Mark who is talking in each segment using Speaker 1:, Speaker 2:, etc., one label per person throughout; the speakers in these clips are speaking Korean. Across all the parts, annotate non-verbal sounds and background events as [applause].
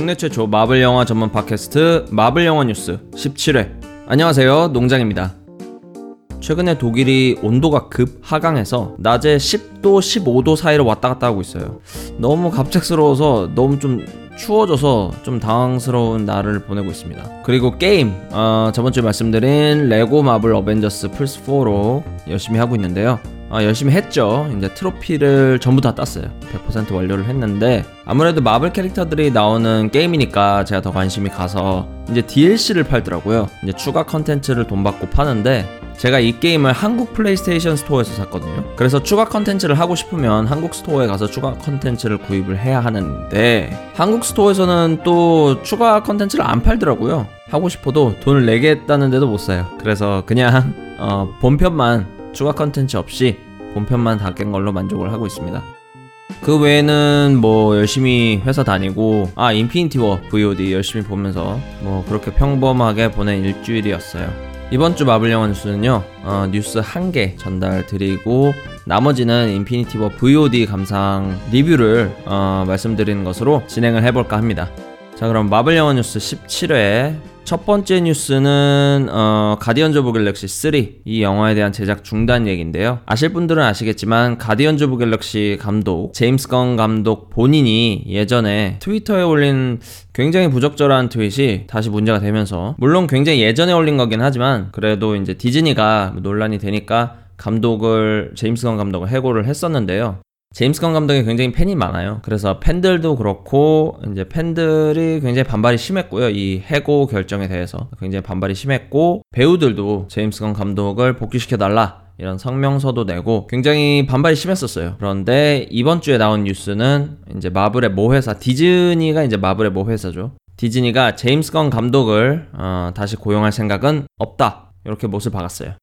Speaker 1: 국내 최초 마블 영화 전문 팟캐스트 마블 영화 뉴스 17회. 안녕하세요. 농장입니다. 최근에 독일이 온도가 급 하강해서 낮에 10도, 15도 사이로 왔다 갔다 하고 있어요. 너무 갑작스러워서 너무 좀 추워져서 좀 당황스러운 날을 보내고 있습니다. 그리고 게임, 어, 저번 주에 말씀드린 레고 마블 어벤져스 플스4로 열심히 하고 있는데요. 아, 열심히 했죠. 이제 트로피를 전부 다 땄어요. 100% 완료를 했는데 아무래도 마블 캐릭터들이 나오는 게임이니까 제가 더 관심이 가서 이제 DLC를 팔더라고요. 이제 추가 컨텐츠를 돈 받고 파는데 제가 이 게임을 한국 플레이스테이션 스토어에서 샀거든요. 그래서 추가 컨텐츠를 하고 싶으면 한국 스토어에 가서 추가 컨텐츠를 구입을 해야 하는데 한국 스토어에서는 또 추가 컨텐츠를 안 팔더라고요. 하고 싶어도 돈을 내겠다는데도 못 사요. 그래서 그냥 어, 본편만 추가 컨텐츠 없이 본편만 다 깬 걸로 만족을 하고 있습니다. 그 외에는 뭐 열심히 회사 다니고 아 인피니티 워 VOD 열심히 보면서 뭐 그렇게 평범하게 보낸 일주일이었어요. 이번 주 마블 영화 뉴스는요 어, 뉴스 한 개 전달 드리고 나머지는 인피니티 워 VOD 감상 리뷰를 어, 말씀드리는 것으로 진행을 해볼까 합니다. 자 그럼 마블 영화 뉴스 17회 첫 번째 뉴스는 어, 가디언즈 오브 갤럭시 3 이 영화에 대한 제작 중단 얘기인데요. 아실 분들은 아시겠지만 가디언즈 오브 갤럭시 감독 제임스 건 감독 본인이 예전에 트위터에 올린 굉장히 부적절한 트윗이 다시 문제가 되면서 물론 굉장히 예전에 올린 거긴 하지만 그래도 이제 디즈니가 논란이 되니까 감독을 제임스 건 감독을 해고를 했었는데요. 제임스 건 감독이 굉장히 팬이 많아요. 그래서 팬들도 그렇고 이제 팬들이 굉장히 반발이 심했고요. 이 해고 결정에 대해서 굉장히 반발이 심했고 배우들도 제임스 건 감독을 복귀시켜 달라 이런 성명서도 내고 굉장히 반발이 심했었어요. 그런데 이번 주에 나온 뉴스는 이제 마블의 모 회사 디즈니가 이제 마블의 모 회사죠. 디즈니가 제임스 건 감독을 어, 다시 고용할 생각은 없다. 이렇게 못을 박았어요.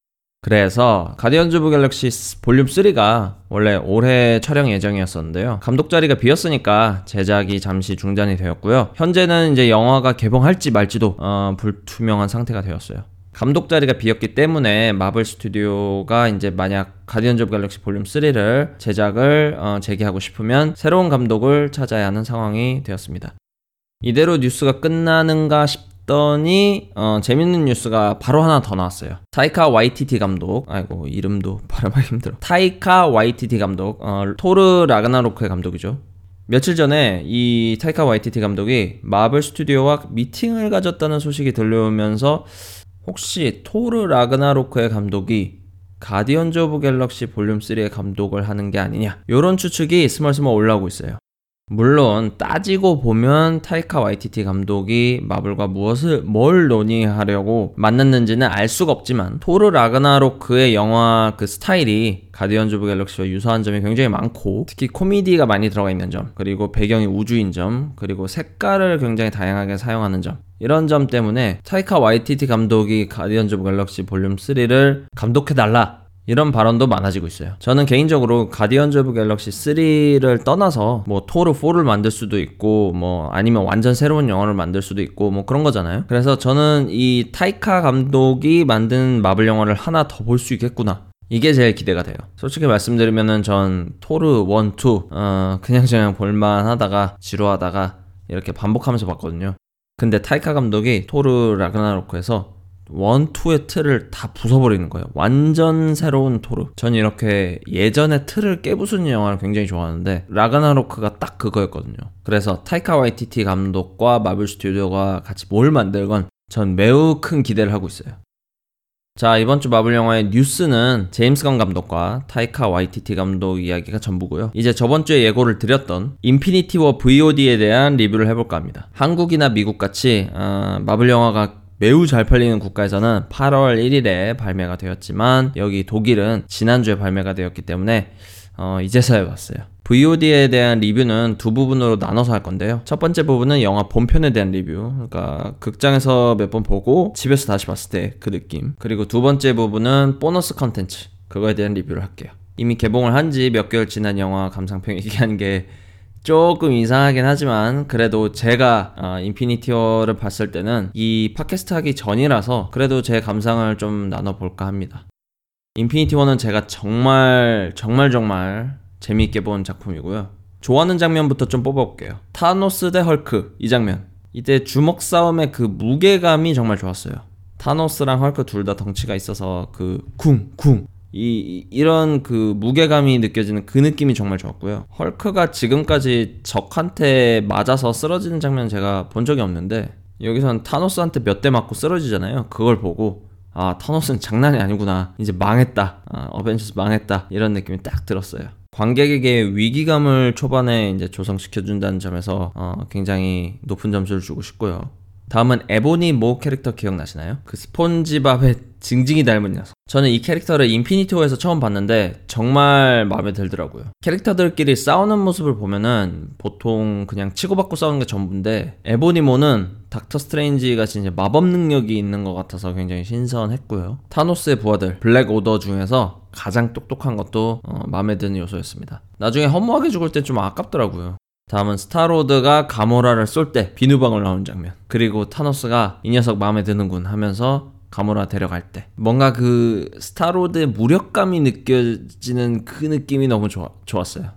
Speaker 1: 그래서 가디언즈 오브 갤럭시 볼륨 3가 원래 올해 촬영 예정이었었는데요. 감독 자리가 비었으니까 제작이 잠시 중단이 되었고요. 현재는 이제 영화가 개봉할지 말지도 어, 불투명한 상태가 되었어요. 감독 자리가 비었기 때문에 마블 스튜디오가 이제 만약 가디언즈 오브 갤럭시 볼륨 3를 제작을 어, 재개하고 싶으면 새로운 감독을 찾아야 하는 상황이 되었습니다. 이대로 뉴스가 끝나는가 싶었더니 어, 재밌는 뉴스가 바로 하나 더 나왔어요. 타이카 와이티티 감독, 아이고 이름도 [laughs] 발음하기 힘들어. 타이카 와이티티 감독, 어, 토르 라그나로크의 감독이죠. 며칠 전에 이 타이카 와이티티 감독이 마블 스튜디오와 미팅을 가졌다는 소식이 들려오면서 혹시 토르 라그나로크의 감독이 가디언즈 오브 갤럭시 볼륨 3의 감독을 하는 게 아니냐 이런 추측이 스멀스멀 올라오고 있어요. 물론 따지고 보면 타이카 와이티티 감독이 마블과 무엇을 뭘 논의하려고 만났는지는 알 수가 없지만 토르 라그나로크의 영화 그 스타일이 가디언즈 오브 갤럭시와 유사한 점이 굉장히 많고 특히 코미디가 많이 들어가 있는 점 그리고 배경이 우주인 점 그리고 색깔을 굉장히 다양하게 사용하는 점. 이런 점 때문에 타이카 와이티티 감독이 가디언즈 오브 갤럭시 볼륨 3를 감독해달라 이런 발언도 많아지고 있어요. 저는 개인적으로 가디언즈 오브 갤럭시 3를 떠나서 뭐 토르 4를 만들 수도 있고 뭐 아니면 완전 새로운 영화를 만들 수도 있고 뭐 그런 거잖아요. 그래서 저는 이 타이카 감독이 만든 마블 영화를 하나 더 볼 수 있겠구나. 이게 제일 기대가 돼요. 솔직히 말씀드리면은 전 토르 1, 2 어, 그냥 그냥 볼만 하다가 지루하다가 이렇게 반복하면서 봤거든요. 근데 타이카 감독이 토르 라그나로크에서 one, two의 틀을 다 부숴버리는 거예요. 완전 새로운 토르. 전 이렇게 예전의 틀을 깨부수는 영화를 굉장히 좋아하는데 라그나로크가 딱 그거였거든요. 그래서 타이카 와이티티 감독과 마블 스튜디오가 같이 뭘 만들건 전 매우 큰 기대를 하고 있어요. 자, 이번 주 마블 영화의 뉴스는 제임스 건 감독과 타이카 와이티티 감독 이야기가 전부고요. 이제 저번 주에 예고를 드렸던 인피니티 워 VOD에 대한 리뷰를 해볼까 합니다. 한국이나 미국 같이 어, 마블 영화가 매우 잘 팔리는 국가에서는 8월 1일에 발매가 되었지만 여기 독일은 지난주에 발매가 되었기 때문에 어, 이제서야 왔어요. VOD에 대한 리뷰는 두 부분으로 나눠서 할 건데요. 첫 번째 부분은 영화 본편에 대한 리뷰. 그러니까 극장에서 몇 번 보고 집에서 다시 봤을 때 그 느낌. 그리고 두 번째 부분은 보너스 컨텐츠. 그거에 대한 리뷰를 할게요. 이미 개봉을 한 지 몇 개월 지난 영화 감상평 얘기하는 게 조금 이상하긴 하지만 그래도 제가 어, 인피니티 워를 봤을 때는 이 팟캐스트 하기 전이라서 그래도 제 감상을 좀 나눠볼까 합니다. 인피니티 워는 제가 정말 정말 정말 재미있게 본 작품이고요. 좋아하는 장면부터 좀 뽑아볼게요. 타노스 대 헐크 이 장면. 이때 주먹 싸움의 그 무게감이 정말 좋았어요. 타노스랑 헐크 둘 다 덩치가 있어서 그 쿵, 쿵. 이, 이런 그 무게감이 느껴지는 그 느낌이 정말 좋았고요. 헐크가 지금까지 적한테 맞아서 쓰러지는 장면 제가 본 적이 없는데 여기선 타노스한테 몇 대 맞고 쓰러지잖아요. 그걸 보고 아 타노스는 장난이 아니구나. 이제 망했다. 아, 어벤져스 망했다. 이런 느낌이 딱 들었어요. 관객에게 위기감을 초반에 이제 조성시켜준다는 점에서 어, 굉장히 높은 점수를 주고 싶고요. 다음은 에보니 모 캐릭터 기억나시나요? 그 스폰지밥의 징징이 닮은 녀석. 저는 이 캐릭터를 인피니티 워에서 처음 봤는데 정말 마음에 들더라고요. 캐릭터들끼리 싸우는 모습을 보면은 보통 그냥 치고받고 싸우는 게 전부인데 에보니 모는 닥터 스트레인지 같이 이제 마법 능력이 있는 것 같아서 굉장히 신선했고요. 타노스의 부하들 블랙 오더 중에서 가장 똑똑한 것도 어, 마음에 드는 요소였습니다. 나중에 허무하게 죽을 때좀 아깝더라고요. 다음은 스타로드가 가모라를 쏠 때 비누방울 나오는 장면. 그리고 타노스가 이 녀석 마음에 드는군 하면서 가모라 데려갈 때. 뭔가 그 스타로드의 무력감이 느껴지는 그 느낌이 너무 좋아, 좋았어요.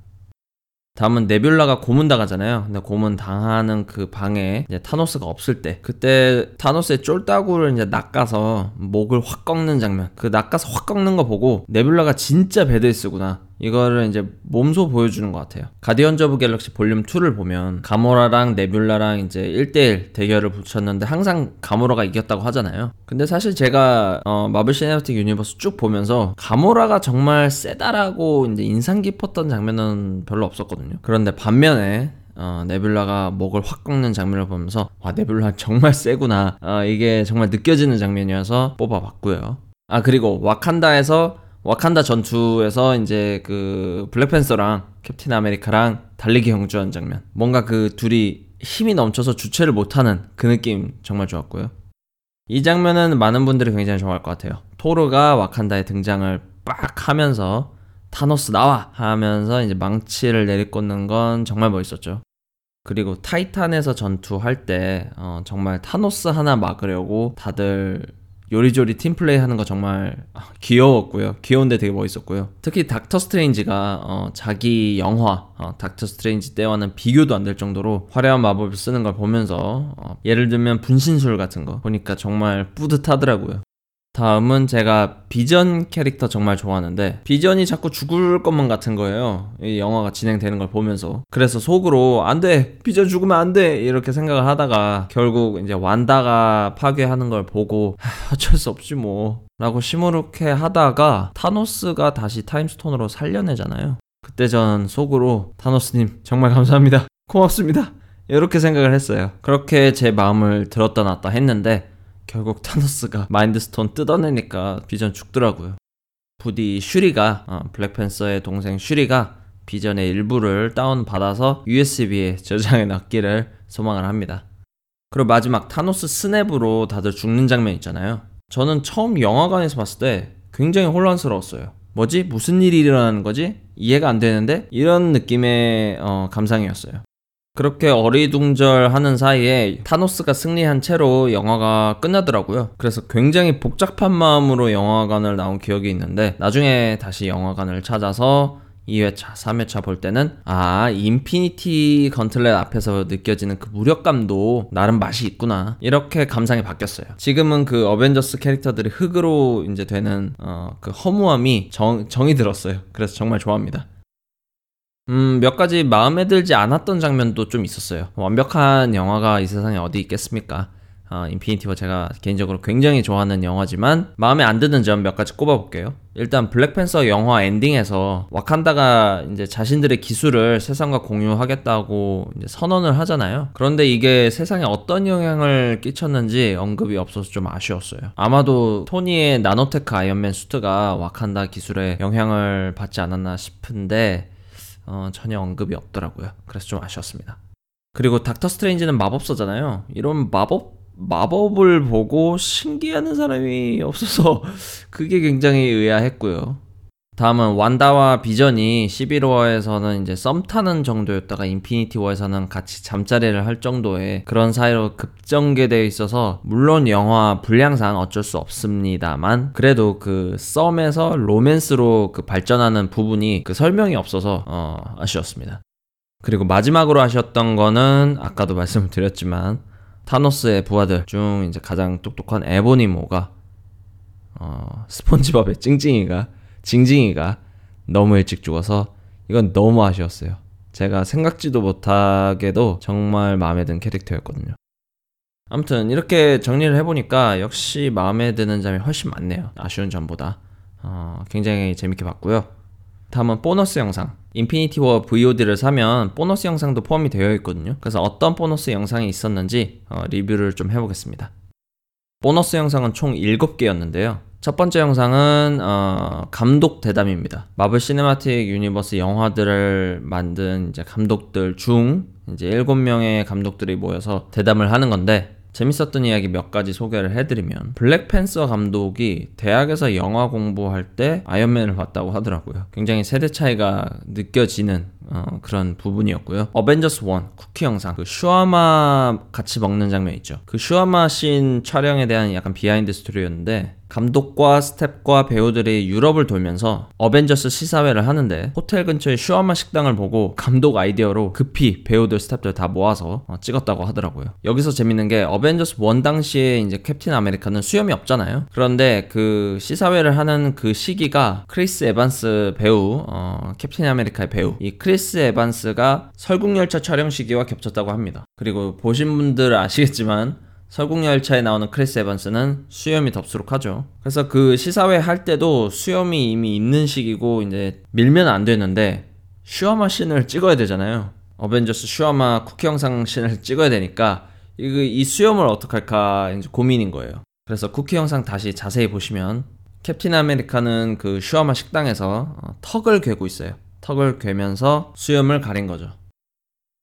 Speaker 1: 다음은 네뷸라가 고문 당하잖아요. 근데 고문 당하는 그 방에 이제 타노스가 없을 때 그때 타노스의 쫄따구를 이제 낚아서 목을 확 꺾는 장면. 그 낚아서 확 꺾는 거 보고 네뷸라가 진짜 badass구나. 이거를 이제 몸소 보여주는 것 같아요. 가디언즈 오브 갤럭시 볼륨 2를 보면 가모라랑 네뷸라랑 이제 1대1 대결을 붙였는데 항상 가모라가 이겼다고 하잖아요. 근데 사실 제가 어, 마블 시네마틱 유니버스 쭉 보면서 가모라가 정말 세다라고 이제 인상 깊었던 장면은 별로 없었거든요. 그런데 반면에 어, 네뷸라가 목을 확 꺾는 장면을 보면서 와 네뷸라 정말 세구나 어, 이게 정말 느껴지는 장면이어서 뽑아봤고요. 아 그리고 와칸다에서 와칸다 전투에서 이제 그 블랙팬서랑 캡틴 아메리카랑 달리기 경주한 장면. 뭔가 그 둘이 힘이 넘쳐서 주체를 못하는 그 느낌 정말 좋았고요. 이 장면은 많은 분들이 굉장히 좋아할 것 같아요. 토르가 와칸다에 등장을 빡 하면서 타노스 나와 하면서 이제 망치를 내리꽂는 건 정말 멋있었죠. 그리고 타이탄에서 전투할 때 어, 정말 타노스 하나 막으려고 다들 요리조리 팀플레이 하는 거 정말 귀여웠고요. 귀여운데 되게 멋있었고요. 특히 닥터 스트레인지가 어, 자기 영화 어, 닥터 스트레인지 때와는 비교도 안 될 정도로 화려한 마법을 쓰는 걸 보면서 어, 예를 들면 분신술 같은 거 보니까 정말 뿌듯하더라고요. 다음은 제가 비전 캐릭터 정말 좋아하는데 비전이 자꾸 죽을 것만 같은 거예요. 이 영화가 진행되는 걸 보면서 그래서 속으로 안 돼 비전 죽으면 안 돼 이렇게 생각을 하다가 결국 이제 완다가 파괴하는 걸 보고 어쩔 수 없지 뭐 라고 시무룩해 하다가 타노스가 다시 타임스톤으로 살려내잖아요. 그때 전 속으로 타노스님 정말 감사합니다. 고맙습니다. 이렇게 생각을 했어요. 그렇게 제 마음을 들었다 놨다 했는데 결국 타노스가 마인드스톤 뜯어내니까 비전 죽더라고요. 부디 슈리가 어, 블랙팬서의 동생 슈리가 비전의 일부를 다운받아서 USB에 저장해 놨기를 소망을 합니다. 그리고 마지막 타노스 스냅으로 다들 죽는 장면 있잖아요. 저는 처음 영화관에서 봤을 때 굉장히 혼란스러웠어요. 뭐지? 무슨 일이 일어나는 거지? 이해가 안 되는데? 이런 느낌의 어, 감상이었어요. 그렇게 어리둥절하는 사이에 타노스가 승리한 채로 영화가 끝나더라고요. 그래서 굉장히 복잡한 마음으로 영화관을 나온 기억이 있는데 나중에 다시 영화관을 찾아서 2회차, 3회차 볼 때는 아, 인피니티 건틀렛 앞에서 느껴지는 그 무력감도 나름 맛이 있구나. 이렇게 감상이 바뀌었어요. 지금은 그 어벤져스 캐릭터들이 흙으로 이제 되는 어, 그 허무함이 정, 정이 들었어요. 그래서 정말 좋아합니다. 음, 몇 가지 마음에 들지 않았던 장면도 좀 있었어요. 완벽한 영화가 이 세상에 어디 있겠습니까? 어, 인피니티 워 제가 개인적으로 굉장히 좋아하는 영화지만 마음에 안 드는 점 몇 가지 꼽아볼게요. 일단 블랙팬서 영화 엔딩에서 와칸다가 이제 자신들의 기술을 세상과 공유하겠다고 선언을 하잖아요. 그런데 이게 세상에 어떤 영향을 끼쳤는지 언급이 없어서 좀 아쉬웠어요. 아마도 토니의 nanotech 아이언맨 수트가 와칸다 기술에 영향을 받지 않았나 싶은데 어, 전혀 언급이 없더라고요. 그래서 좀 아쉬웠습니다. 그리고 닥터 스트레인지는 마법사잖아요. 이런 마법 마법을 보고 신기하는 사람이 없어서 [laughs] 그게 굉장히 의아했고요. 다음은 완다와 비전이 시빌 워에서는 이제 썸 타는 정도였다가 인피니티 워에서는 같이 잠자리를 할 정도의 그런 사이로 급전개되어 있어서 물론 영화 분량상 어쩔 수 없습니다만 그래도 그 썸에서 로맨스로 그 발전하는 부분이 그 설명이 없어서 어 아쉬웠습니다. 그리고 마지막으로 하셨던 거는 아까도 말씀을 드렸지만 타노스의 부하들 중 이제 가장 똑똑한 에보니모가 어, 스폰지밥의 찡찡이가 징징이가 너무 일찍 죽어서 이건 너무 아쉬웠어요. 제가 생각지도 못하게도 정말 마음에 든 캐릭터였거든요. 아무튼 이렇게 정리를 해보니까 역시 마음에 드는 점이 훨씬 많네요. 아쉬운 점보다. 어, 굉장히 재밌게 봤고요. 다음은 보너스 영상. 인피니티 워 VOD를 사면 보너스 영상도 포함이 되어 있거든요. 그래서 어떤 보너스 영상이 있었는지 어, 리뷰를 좀 해보겠습니다. 보너스 영상은 총 7개였는데요. 첫 번째 영상은 어, 감독 대담입니다. 마블 시네마틱 유니버스 영화들을 만든 이제 감독들 중 이제 7명의 감독들이 모여서 대담을 하는 건데 재밌었던 이야기 몇 가지 소개를 해드리면 블랙팬서 감독이 대학에서 영화 공부할 때 아이언맨을 봤다고 하더라고요. 굉장히 세대 차이가 느껴지는 어, 그런 부분이었고요. 어벤져스 1 쿠키 영상 그 shawarma 같이 먹는 장면 있죠. 그 shawarma 씬 촬영에 대한 약간 비하인드 스토리였는데 감독과 스텝과 배우들이 유럽을 돌면서 어벤져스 시사회를 하는데 호텔 근처에 shawarma 식당을 보고 감독 아이디어로 급히 배우들 스텝들 다 모아서 어, 찍었다고 하더라고요. 여기서 재밌는 게 어벤져스 1 당시에 이제 캡틴 아메리카는 수염이 없잖아요. 그런데 그 시사회를 하는 그 시기가 크리스 에반스 배우 어, 캡틴 아메리카의 배우 이 크리스 에반스가 설국열차 촬영 시기와 겹쳤다고 합니다. 그리고 보신 분들 아시겠지만 설국열차에 나오는 크리스 에반스는 수염이 덥수룩하죠. 그래서 그 시사회 할 때도 수염이 이미 있는 시기고 이제 밀면 안 되는데 shawarma 씬을 찍어야 되잖아요. 어벤져스 shawarma 쿠키 영상 씬을 찍어야 되니까 이, 이 수염을 어떡할까 이제 고민인 거예요. 그래서 쿠키 영상 다시 자세히 보시면 캡틴 아메리카는 그 shawarma 식당에서 어, 턱을 괴고 있어요. 턱을 괴면서 수염을 가린 거죠.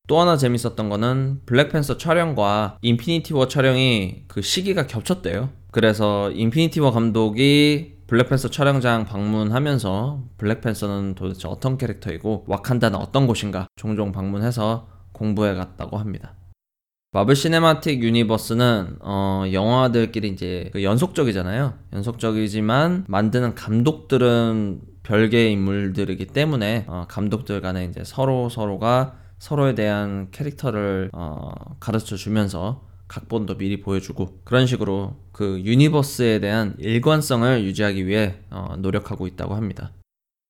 Speaker 1: 또 하나 재밌었던 거는 블랙팬서 촬영과 인피니티 워 촬영이 그 시기가 겹쳤대요. 그래서 인피니티 워 감독이 블랙팬서 촬영장 방문하면서 블랙팬서는 도대체 어떤 캐릭터이고 와칸다는 어떤 곳인가 종종 방문해서 공부해 갔다고 합니다. 마블 시네마틱 유니버스는 어, 영화들끼리 이제 그 연속적이잖아요. 연속적이지만 만드는 감독들은 별개의 인물들이기 때문에 어, 감독들 간에 이제 서로 서로가 서로에 대한 캐릭터를 어, 가르쳐 주면서 각본도 미리 보여주고 그런 식으로 그 universe에 대한 일관성을 유지하기 위해 어, 노력하고 있다고 합니다.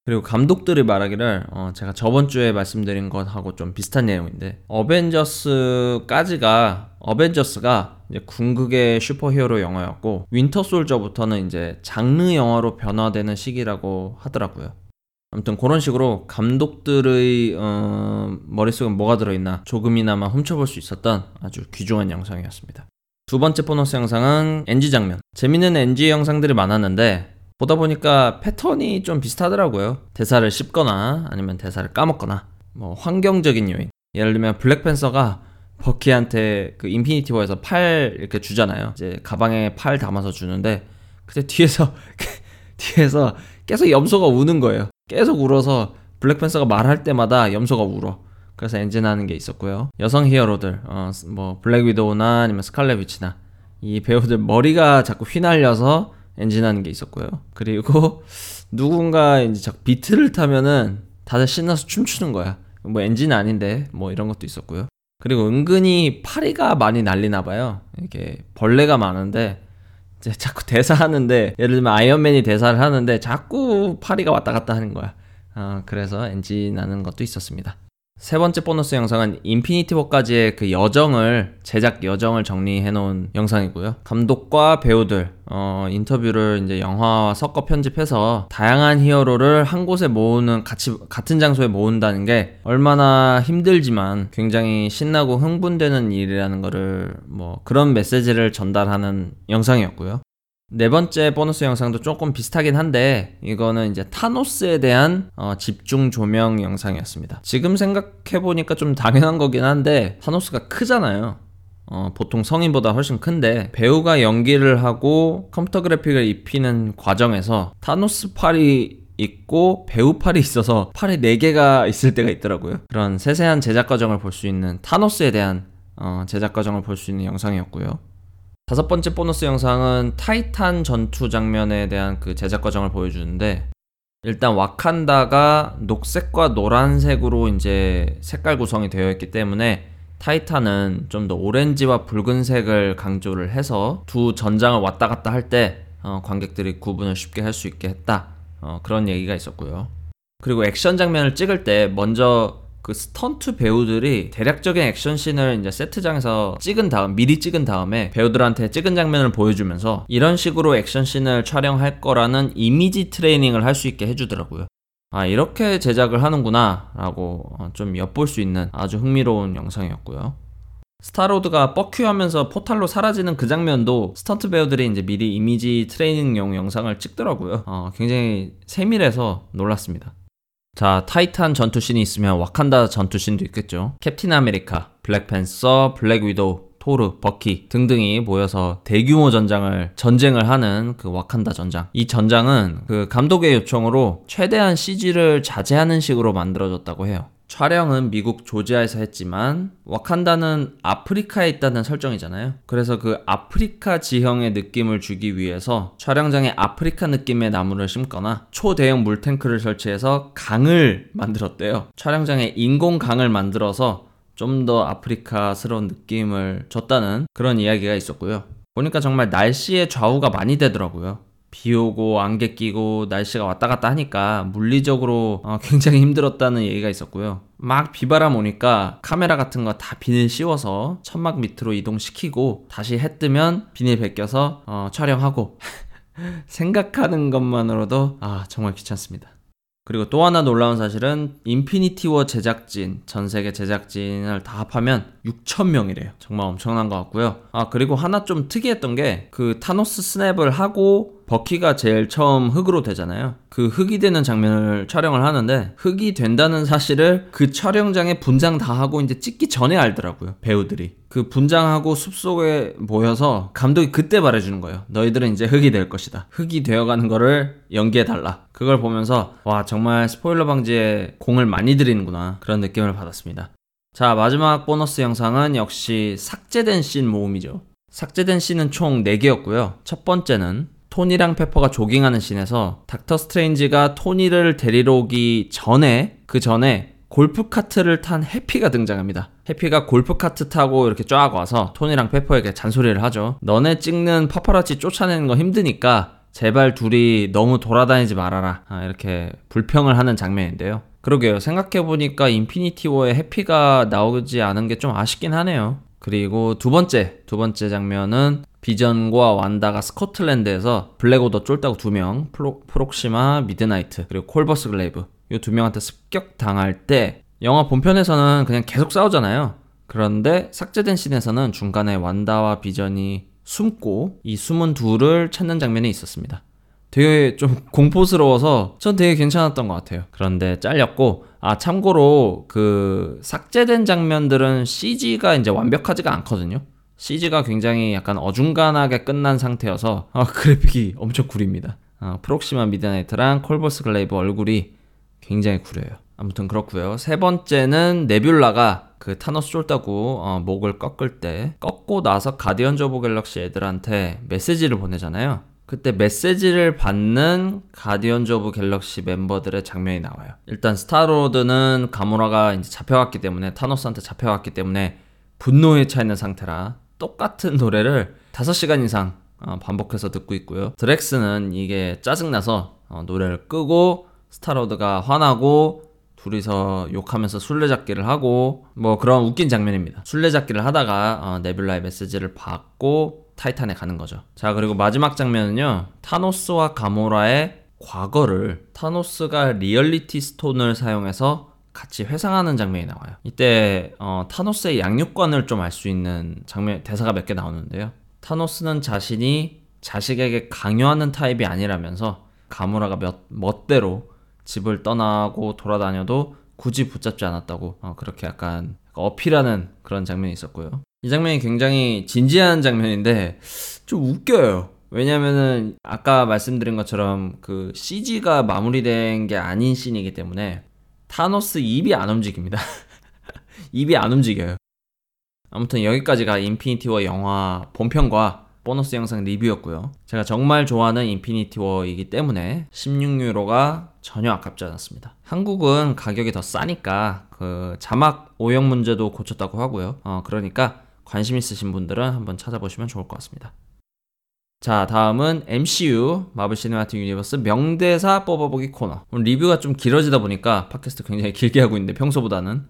Speaker 1: 그리고 감독들이 말하기를 어, 제가 저번 주에 말씀드린 것하고 좀 비슷한 내용인데 어벤져스까지가 어벤져스가 이제 궁극의 슈퍼히어로 영화였고 윈터 솔저부터는 이제 장르 영화로 변화되는 시기라고 하더라고요. 아무튼 그런 식으로 감독들의 어, 머릿속에 뭐가 들어있나 조금이나마 훔쳐볼 수 있었던 아주 귀중한 영상이었습니다. 두 번째 보너스 영상은 NG 장면. 재밌는 NG 영상들이 많았는데 보다 보니까 패턴이 좀 비슷하더라고요. 대사를 씹거나 아니면 대사를 까먹거나 뭐 환경적인 요인. 예를 들면 블랙팬서가 버키한테 그 인피니티 워에서 팔 이렇게 주잖아요. 이제 가방에 팔 담아서 주는데 그때 뒤에서 [laughs] 뒤에서 계속 염소가 우는 거예요. 계속 울어서 블랙팬서가 말할 때마다 염소가 울어. 그래서 엔진하는 게 있었고요. 여성 히어로들, 어, 뭐 블랙 위도우나 아니면 스칼렛 위치나 이 배우들 머리가 자꾸 휘날려서 엔진하는 게 있었고요. 그리고 누군가 이제 자꾸 비트를 타면은 다들 신나서 춤추는 거야. 뭐 엔진 아닌데 뭐 이런 것도 있었고요. 그리고 은근히 파리가 많이 날리나 봐요. 이게 벌레가 많은데 자꾸 대사하는데 예를 들면 아이언맨이 대사를 하는데 자꾸 파리가 왔다 갔다 하는 거야. 어, 그래서 엔진 나는 것도 있었습니다. 세 번째 보너스 영상은 인피니티 워까지의 그 여정을 제작 여정을 정리해 놓은 영상이고요. 감독과 배우들 어, 인터뷰를 이제 영화와 섞어 편집해서 다양한 히어로를 한 곳에 모으는 같이 같은 장소에 모은다는 게 얼마나 힘들지만 굉장히 신나고 흥분되는 일이라는 거를 뭐 그런 메시지를 전달하는 영상이었고요. 네 번째 보너스 영상도 조금 비슷하긴 한데 이거는 이제 타노스에 대한 어, 집중 조명 영상이었습니다. 지금 생각해 보니까 좀 당연한 거긴 한데 타노스가 크잖아요. 어, 보통 성인보다 훨씬 큰데 배우가 연기를 하고 컴퓨터 그래픽을 입히는 과정에서 타노스 팔이 있고 배우 팔이 있어서 팔에 4개가 있을 때가 있더라고요. 그런 세세한 제작 과정을 볼 수 있는 타노스에 대한 어, 제작 과정을 볼 수 있는 영상이었고요. 다섯 번째 보너스 영상은 타이탄 전투 장면에 대한 그 제작 과정을 보여주는데 일단 와칸다가 녹색과 노란색으로 이제 색깔 구성이 되어 있기 때문에 타이탄은 좀 더 오렌지와 붉은색을 강조를 해서 두 전장을 왔다 갔다 할때 어, 관객들이 구분을 쉽게 할 수 있게 했다. 어, 그런 얘기가 있었고요. 그리고 액션 장면을 찍을 때 먼저 그 스턴트 배우들이 대략적인 액션씬을 이제 세트장에서 찍은 다음 미리 찍은 다음에 배우들한테 찍은 장면을 보여주면서 이런 식으로 액션씬을 촬영할 거라는 이미지 트레이닝을 할 수 있게 해주더라고요. 아 이렇게 제작을 하는구나 라고 어, 좀 엿볼 수 있는 아주 흥미로운 영상이었고요. 스타로드가 fuck you하면서 포탈로 사라지는 그 장면도 스턴트 배우들이 이제 미리 이미지 트레이닝용 영상을 찍더라고요. 어, 굉장히 세밀해서 놀랐습니다. 자, 타이탄 전투신이 있으면 와칸다 전투신도 있겠죠. 캡틴 아메리카, 블랙팬서, 블랙 위도우, 토르, 버키 등등이 모여서 대규모 전장을 전쟁을 하는 그 와칸다 전장. 이 전장은 그 감독의 요청으로 최대한 CG를 자제하는 식으로 만들어졌다고 해요. 촬영은 미국 조지아에서 했지만 와칸다는 아프리카에 있다는 설정이잖아요. 그래서 그 아프리카 지형의 느낌을 주기 위해서 촬영장에 아프리카 느낌의 나무를 심거나 초대형 물탱크를 설치해서 강을 만들었대요. 촬영장에 인공 강을 만들어서 좀 더 아프리카스러운 느낌을 줬다는 그런 이야기가 있었고요. 보니까 정말 날씨의 좌우가 많이 되더라고요. 비 오고 안개 끼고 날씨가 왔다 갔다 하니까 물리적으로 어, [laughs] 굉장히 힘들었다는 얘기가 있었고요. 막 비바람 오니까 카메라 같은 거 다 비닐 씌워서 천막 밑으로 이동시키고 다시 해 뜨면 비닐 벗겨서 어, 촬영하고 [laughs] 생각하는 것만으로도 아 정말 귀찮습니다. 그리고 또 하나 놀라운 사실은 인피니티 워 제작진, 전 세계 제작진을 다 합하면 6,000명이래요. 정말 엄청난 것 같고요. 아, 그리고 하나 좀 특이했던 게 그 타노스 스냅을 하고 버키가 제일 처음 흙으로 되잖아요. 그 흙이 되는 장면을 촬영을 하는데 흙이 된다는 사실을 그 촬영장에 분장 다 하고 이제 찍기 전에 알더라고요. 배우들이. 그 분장하고 숲속에 모여서 감독이 그때 말해주는 거예요. 너희들은 이제 흙이 될 것이다. 흙이 되어가는 거를 연기해달라. 그걸 보면서 와 정말 스포일러 방지에 공을 많이 들이는구나 그런 느낌을 받았습니다. 자 마지막 보너스 영상은 역시 삭제된 씬 모음이죠. 삭제된 씬은 총 4개였고요. 첫 번째는 토니랑 페퍼가 조깅하는 씬에서 닥터 스트레인지가 토니를 데리러 오기 전에 그 전에 골프카트를 탄 해피가 등장합니다. 해피가 골프카트 타고 이렇게 쫙 와서 토니랑 페퍼에게 잔소리를 하죠. 너네 찍는 파파라치 쫓아내는 거 힘드니까 제발 둘이 너무 돌아다니지 말아라. 아, 이렇게 불평을 하는 장면인데요. 그러게요. 생각해보니까 인피니티 워에 해피가 나오지 않은 게 좀 아쉽긴 하네요. 그리고 두 번째, 두 번째 장면은 비전과 완다가 스코틀랜드에서 블랙오더 쫄다구 두 명, 프록시마, 미드나이트, 그리고 콜버스 글레이브 이 두 명한테 습격당할 때 영화 본편에서는 그냥 계속 싸우잖아요. 그런데 삭제된 씬에서는 중간에 완다와 비전이 숨고 이 숨은 둘을 찾는 장면이 있었습니다. 되게 좀 공포스러워서 전 되게 괜찮았던 것 같아요. 그런데 잘렸고, 아, 참고로 그 삭제된 장면들은 CG가 이제 완벽하지가 않거든요. CG가 굉장히 약간 어중간하게 끝난 상태여서 아, [laughs] 그래픽이 엄청 구립니다. 아, 프록시마 미드나이트랑 콜버스 글레이브 얼굴이 굉장히 구려요. 아무튼 그렇고요. 세 번째는 네뷸라가 그 타노스 쫄다고 어, 목을 꺾을 때 꺾고 나서 가디언즈 오브 갤럭시 애들한테 메시지를 보내잖아요. 그때 메시지를 받는 가디언즈 오브 갤럭시 멤버들의 장면이 나와요. 일단 스타로드는 가모라가 이제 잡혀갔기 때문에 타노스한테 잡혀갔기 때문에 분노에 차 있는 상태라 똑같은 노래를 5시간 이상 어, 반복해서 듣고 있고요. 드렉스는 이게 짜증나서 어, 노래를 끄고 스타로드가 화나고 둘이서 욕하면서 술래잡기를 하고 뭐 그런 웃긴 장면입니다. 술래잡기를 하다가 어, 네뷸라의 메시지를 받고 타이탄에 가는 거죠. 자 그리고 마지막 장면은요. 타노스와 가모라의 과거를 타노스가 리얼리티 스톤을 사용해서 같이 회상하는 장면이 나와요. 이때 어, 타노스의 양육관을 좀 알 수 있는 장면 대사가 몇 개 나오는데요. 타노스는 자신이 자식에게 강요하는 타입이 아니라면서 가모라가 몇 멋대로 집을 떠나고 돌아다녀도 굳이 붙잡지 않았다고 어, 그렇게 약간 어필하는 그런 장면이 있었고요. 이 장면이 굉장히 진지한 장면인데 좀 웃겨요. 왜냐면은 아까 말씀드린 것처럼 그 CG가 마무리된 게 아닌 씬이기 때문에 타노스 입이 안 움직입니다. [laughs] 입이 안 움직여요. 아무튼 여기까지가 인피니티 워 영화 본편과 보너스 영상 리뷰였고요. 제가 정말 좋아하는 인피니티 워이기 때문에 16유로가 전혀 아깝지 않았습니다. 한국은 가격이 더 싸니까 그 자막 오역 문제도 고쳤다고 하고요. 어, 그러니까 관심 있으신 분들은 한번 찾아보시면 좋을 것 같습니다. 자, 다음은 MCU 마블 시네마틱 유니버스 명대사 뽑아보기 코너. 오늘 리뷰가 좀 길어지다 보니까 팟캐스트 굉장히 길게 하고 있는데 평소보다는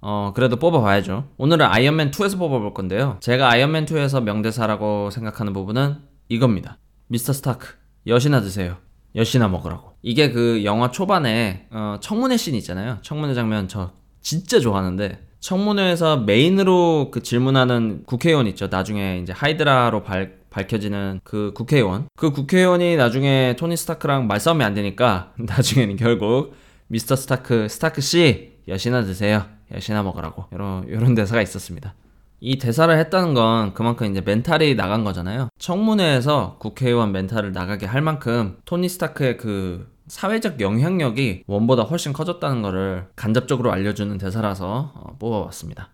Speaker 1: 어, 그래도 뽑아봐야죠. 오늘은 아이언맨 2에서 뽑아볼 건데요. 제가 아이언맨 2에서 명대사라고 생각하는 부분은 이겁니다. 미스터 스타크, 엿이나 드세요. 엿이나 먹으라고. 이게 그 영화 초반에 어, 청문회 씬 있잖아요. 청문회 장면 저 진짜 좋아하는데 청문회에서 메인으로 그 질문하는 국회의원 있죠. 나중에 이제 하이드라로 발, 밝혀지는 그 국회의원. 그 국회의원이 나중에 토니 스타크랑 말싸움이 안 되니까 [laughs] 나중에는 결국 미스터 스타크, 스타크 씨 엿이나 드세요. 엿이나 먹으라고. 이런 이런 대사가 있었습니다. 이 대사를 했다는 건 그만큼 이제 멘탈이 나간 거잖아요. 청문회에서 국회의원 멘탈을 나가게 할 만큼 토니 스타크의 그 사회적 영향력이 one보다 훨씬 커졌다는 것을 간접적으로 알려주는 대사라서 어, 뽑아봤습니다.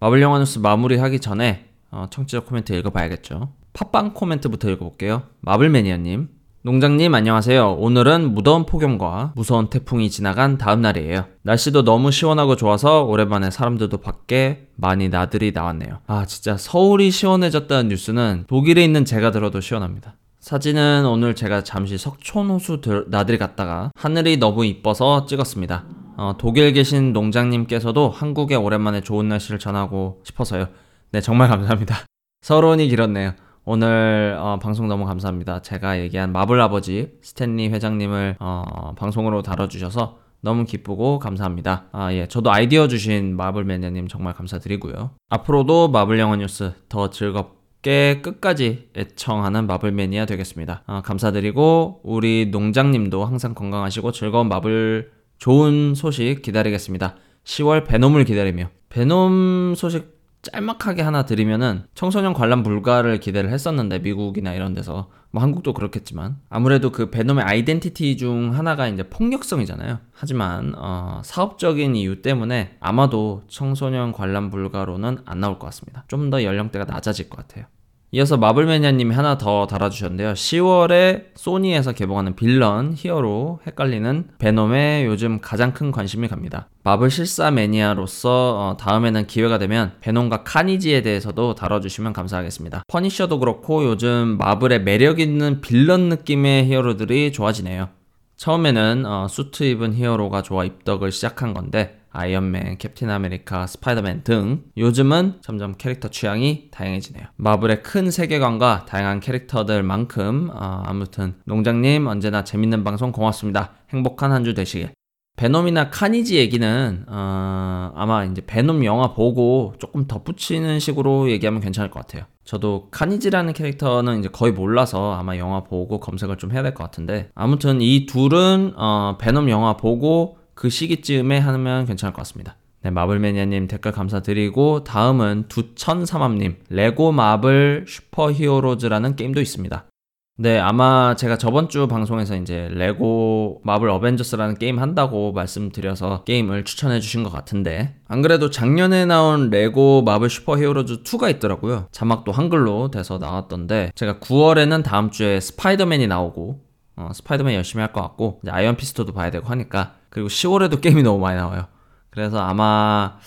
Speaker 1: 마블 영화 뉴스 마무리하기 전에 어, 청취자 코멘트 읽어봐야겠죠. 팟빵 코멘트부터 읽어볼게요. 마블매니아님. 농장님 안녕하세요. 오늘은 무더운 폭염과 무서운 태풍이 지나간 다음 날이에요. 날씨도 너무 시원하고 좋아서 오랜만에 사람들도 밖에 많이 나들이 나왔네요. 아 진짜 서울이 시원해졌다는 뉴스는 독일에 있는 제가 들어도 시원합니다. 사진은 오늘 제가 잠시 석촌호수 나들이 갔다가 하늘이 너무 이뻐서 찍었습니다. 어, 독일 계신 농장님께서도 한국에 오랜만에 좋은 날씨를 전하고 싶어서요. 네, 정말 감사합니다. [laughs] 서론이 길었네요. 오늘 어, 방송 너무 감사합니다. 제가 얘기한 마블 아버지 스탠리 회장님을 어, 방송으로 다뤄주셔서 너무 기쁘고 감사합니다. 아, 예. 저도 아이디어 주신 마블 매니아님 정말 감사드리고요. 앞으로도 마블 영화 뉴스 더 즐겁 게 끝까지 애청하는 마블 매니아 되겠습니다. 아, 감사드리고, 우리 농장님도 항상 건강하시고 즐거운 마블 좋은 소식 기다리겠습니다. 10월 베놈을 기다리며. 베놈 소식 짤막하게 하나 드리면은 청소년 관람 불가를 기대를 했었는데 미국이나 이런 데서 뭐 한국도 그렇겠지만 아무래도 그 베놈의 아이덴티티 중 하나가 이제 폭력성이잖아요. 하지만 어, 사업적인 이유 때문에 아마도 청소년 관람 불가로는 안 나올 것 같습니다. 좀 더 연령대가 낮아질 것 같아요. 이어서 마블매니아님이 하나 더 달아주셨는데요. 10월에 소니에서 개봉하는 빌런, 히어로, 헷갈리는 베놈에 요즘 가장 큰 관심이 갑니다. 마블 실사 매니아로서 어, 다음에는 기회가 되면 베놈과 카니지에 대해서도 다뤄주시면 감사하겠습니다. 퍼니셔도 그렇고 요즘 마블의 매력 있는 빌런 느낌의 히어로들이 좋아지네요. 처음에는 어, 수트 입은 히어로가 좋아 입덕을 시작한 건데 아이언맨, 캡틴 아메리카, 스파이더맨 등 요즘은 점점 캐릭터 취향이 다양해지네요. 마블의 큰 세계관과 다양한 캐릭터들만큼 어, 아무튼 농장님 언제나 재밌는 방송 고맙습니다. 행복한 한 주 되시길. 베놈이나 카니지 얘기는 어, 아마 이제 베놈 영화 보고 조금 덧붙이는 식으로 얘기하면 괜찮을 것 같아요. 저도 카니지라는 캐릭터는 이제 거의 몰라서 아마 영화 보고 검색을 좀 해야 될 것 같은데 아무튼 이 둘은 어, 베놈 영화 보고 그 시기쯤에 하면 괜찮을 것 같습니다. 네, 마블매니아님 댓글 감사드리고 다음은 두천삼합님 레고 마블 슈퍼 히어로즈라는 게임도 있습니다. 네, 아마 제가 저번 주 방송에서 이제 레고 마블 어벤져스라는 게임 한다고 말씀드려서 게임을 추천해 주신 것 같은데 안 그래도 작년에 나온 레고 마블 슈퍼 히어로즈 2가 있더라고요. 자막도 한글로 돼서 나왔던데 제가 9월에는 다음 주에 스파이더맨이 나오고 어, 스파이더맨 열심히 할 것 같고 아이언 피스트도 봐야 되고 하니까 그리고 10월에도 게임이 너무 많이 나와요. 그래서 아마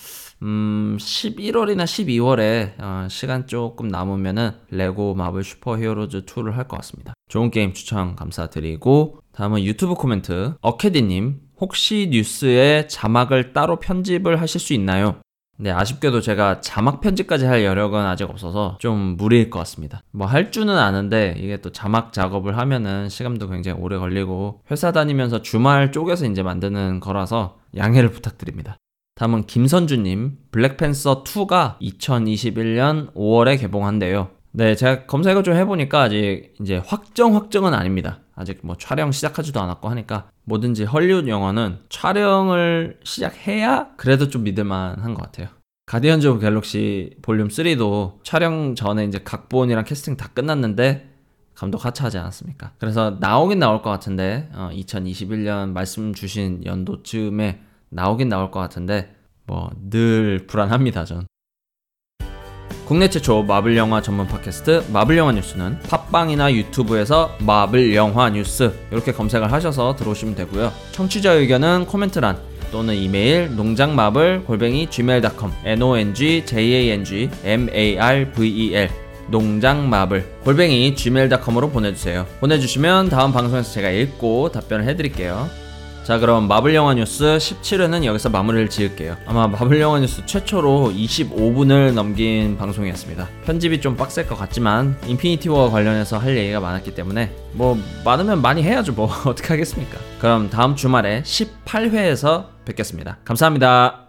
Speaker 1: 음 11월이나 12월에 어, 시간 조금 남으면은 레고 마블 슈퍼 히어로즈 2를 할 것 같습니다. 좋은 게임 추천 감사드리고 다음은 유튜브 코멘트 어캐디님 혹시 뉴스에 자막을 따로 편집을 하실 수 있나요? 네, 아쉽게도 제가 자막 편집까지 할 여력은 아직 없어서 좀 무리일 것 같습니다. 뭐 할 줄은 아는데 이게 또 자막 작업을 하면은 시간도 굉장히 오래 걸리고 회사 다니면서 주말 쪼개서 이제 만드는 거라서 양해를 부탁드립니다. 다음은 김선주님, 블랙팬서 2가 2021년 5월에 개봉한대요. 네, 제가 검색을 좀 해보니까 아직 이제 확정 확정은 아닙니다. 아직 뭐 촬영 시작하지도 않았고 하니까 뭐든지 헐리우드 영화는 촬영을 시작해야 그래도 좀 믿을만 한것 같아요. 가디언즈 오브 갤럭시 볼륨 3도 촬영 전에 이제 각본이랑 캐스팅 다 끝났는데 감독 하차하지 않았습니까? 그래서 나오긴 나올 것 같은데 어, 2021년 말씀 주신 연도쯤에 나오긴 나올 것 같은데 뭐 늘 불안합니다 전. 국내 최초 마블 영화 전문 팟캐스트 마블 영화 뉴스는 팟빵이나 유튜브에서 마블 영화 뉴스 이렇게 검색을 하셔서 들어오시면 되고요. 청취자 의견은 코멘트란 또는 이메일 농장마블 골뱅이 gmail.com n o n g j a n g m a r v e l 농장마블 골뱅이 gmail.com으로 보내주세요. 보내주시면 다음 방송에서 제가 읽고 답변을 해드릴게요. 자 그럼 마블 영화 뉴스 17회는 여기서 마무리를 지을게요. 아마 마블 영화 뉴스 최초로 25분을 넘긴 방송이었습니다. 편집이 좀 빡셀 것 같지만 인피니티 워 관련해서 할 얘기가 많았기 때문에 뭐 많으면 많이 해야죠 뭐. [laughs] 어떻게 하겠습니까? 그럼 다음 주말에 18회에서 뵙겠습니다. 감사합니다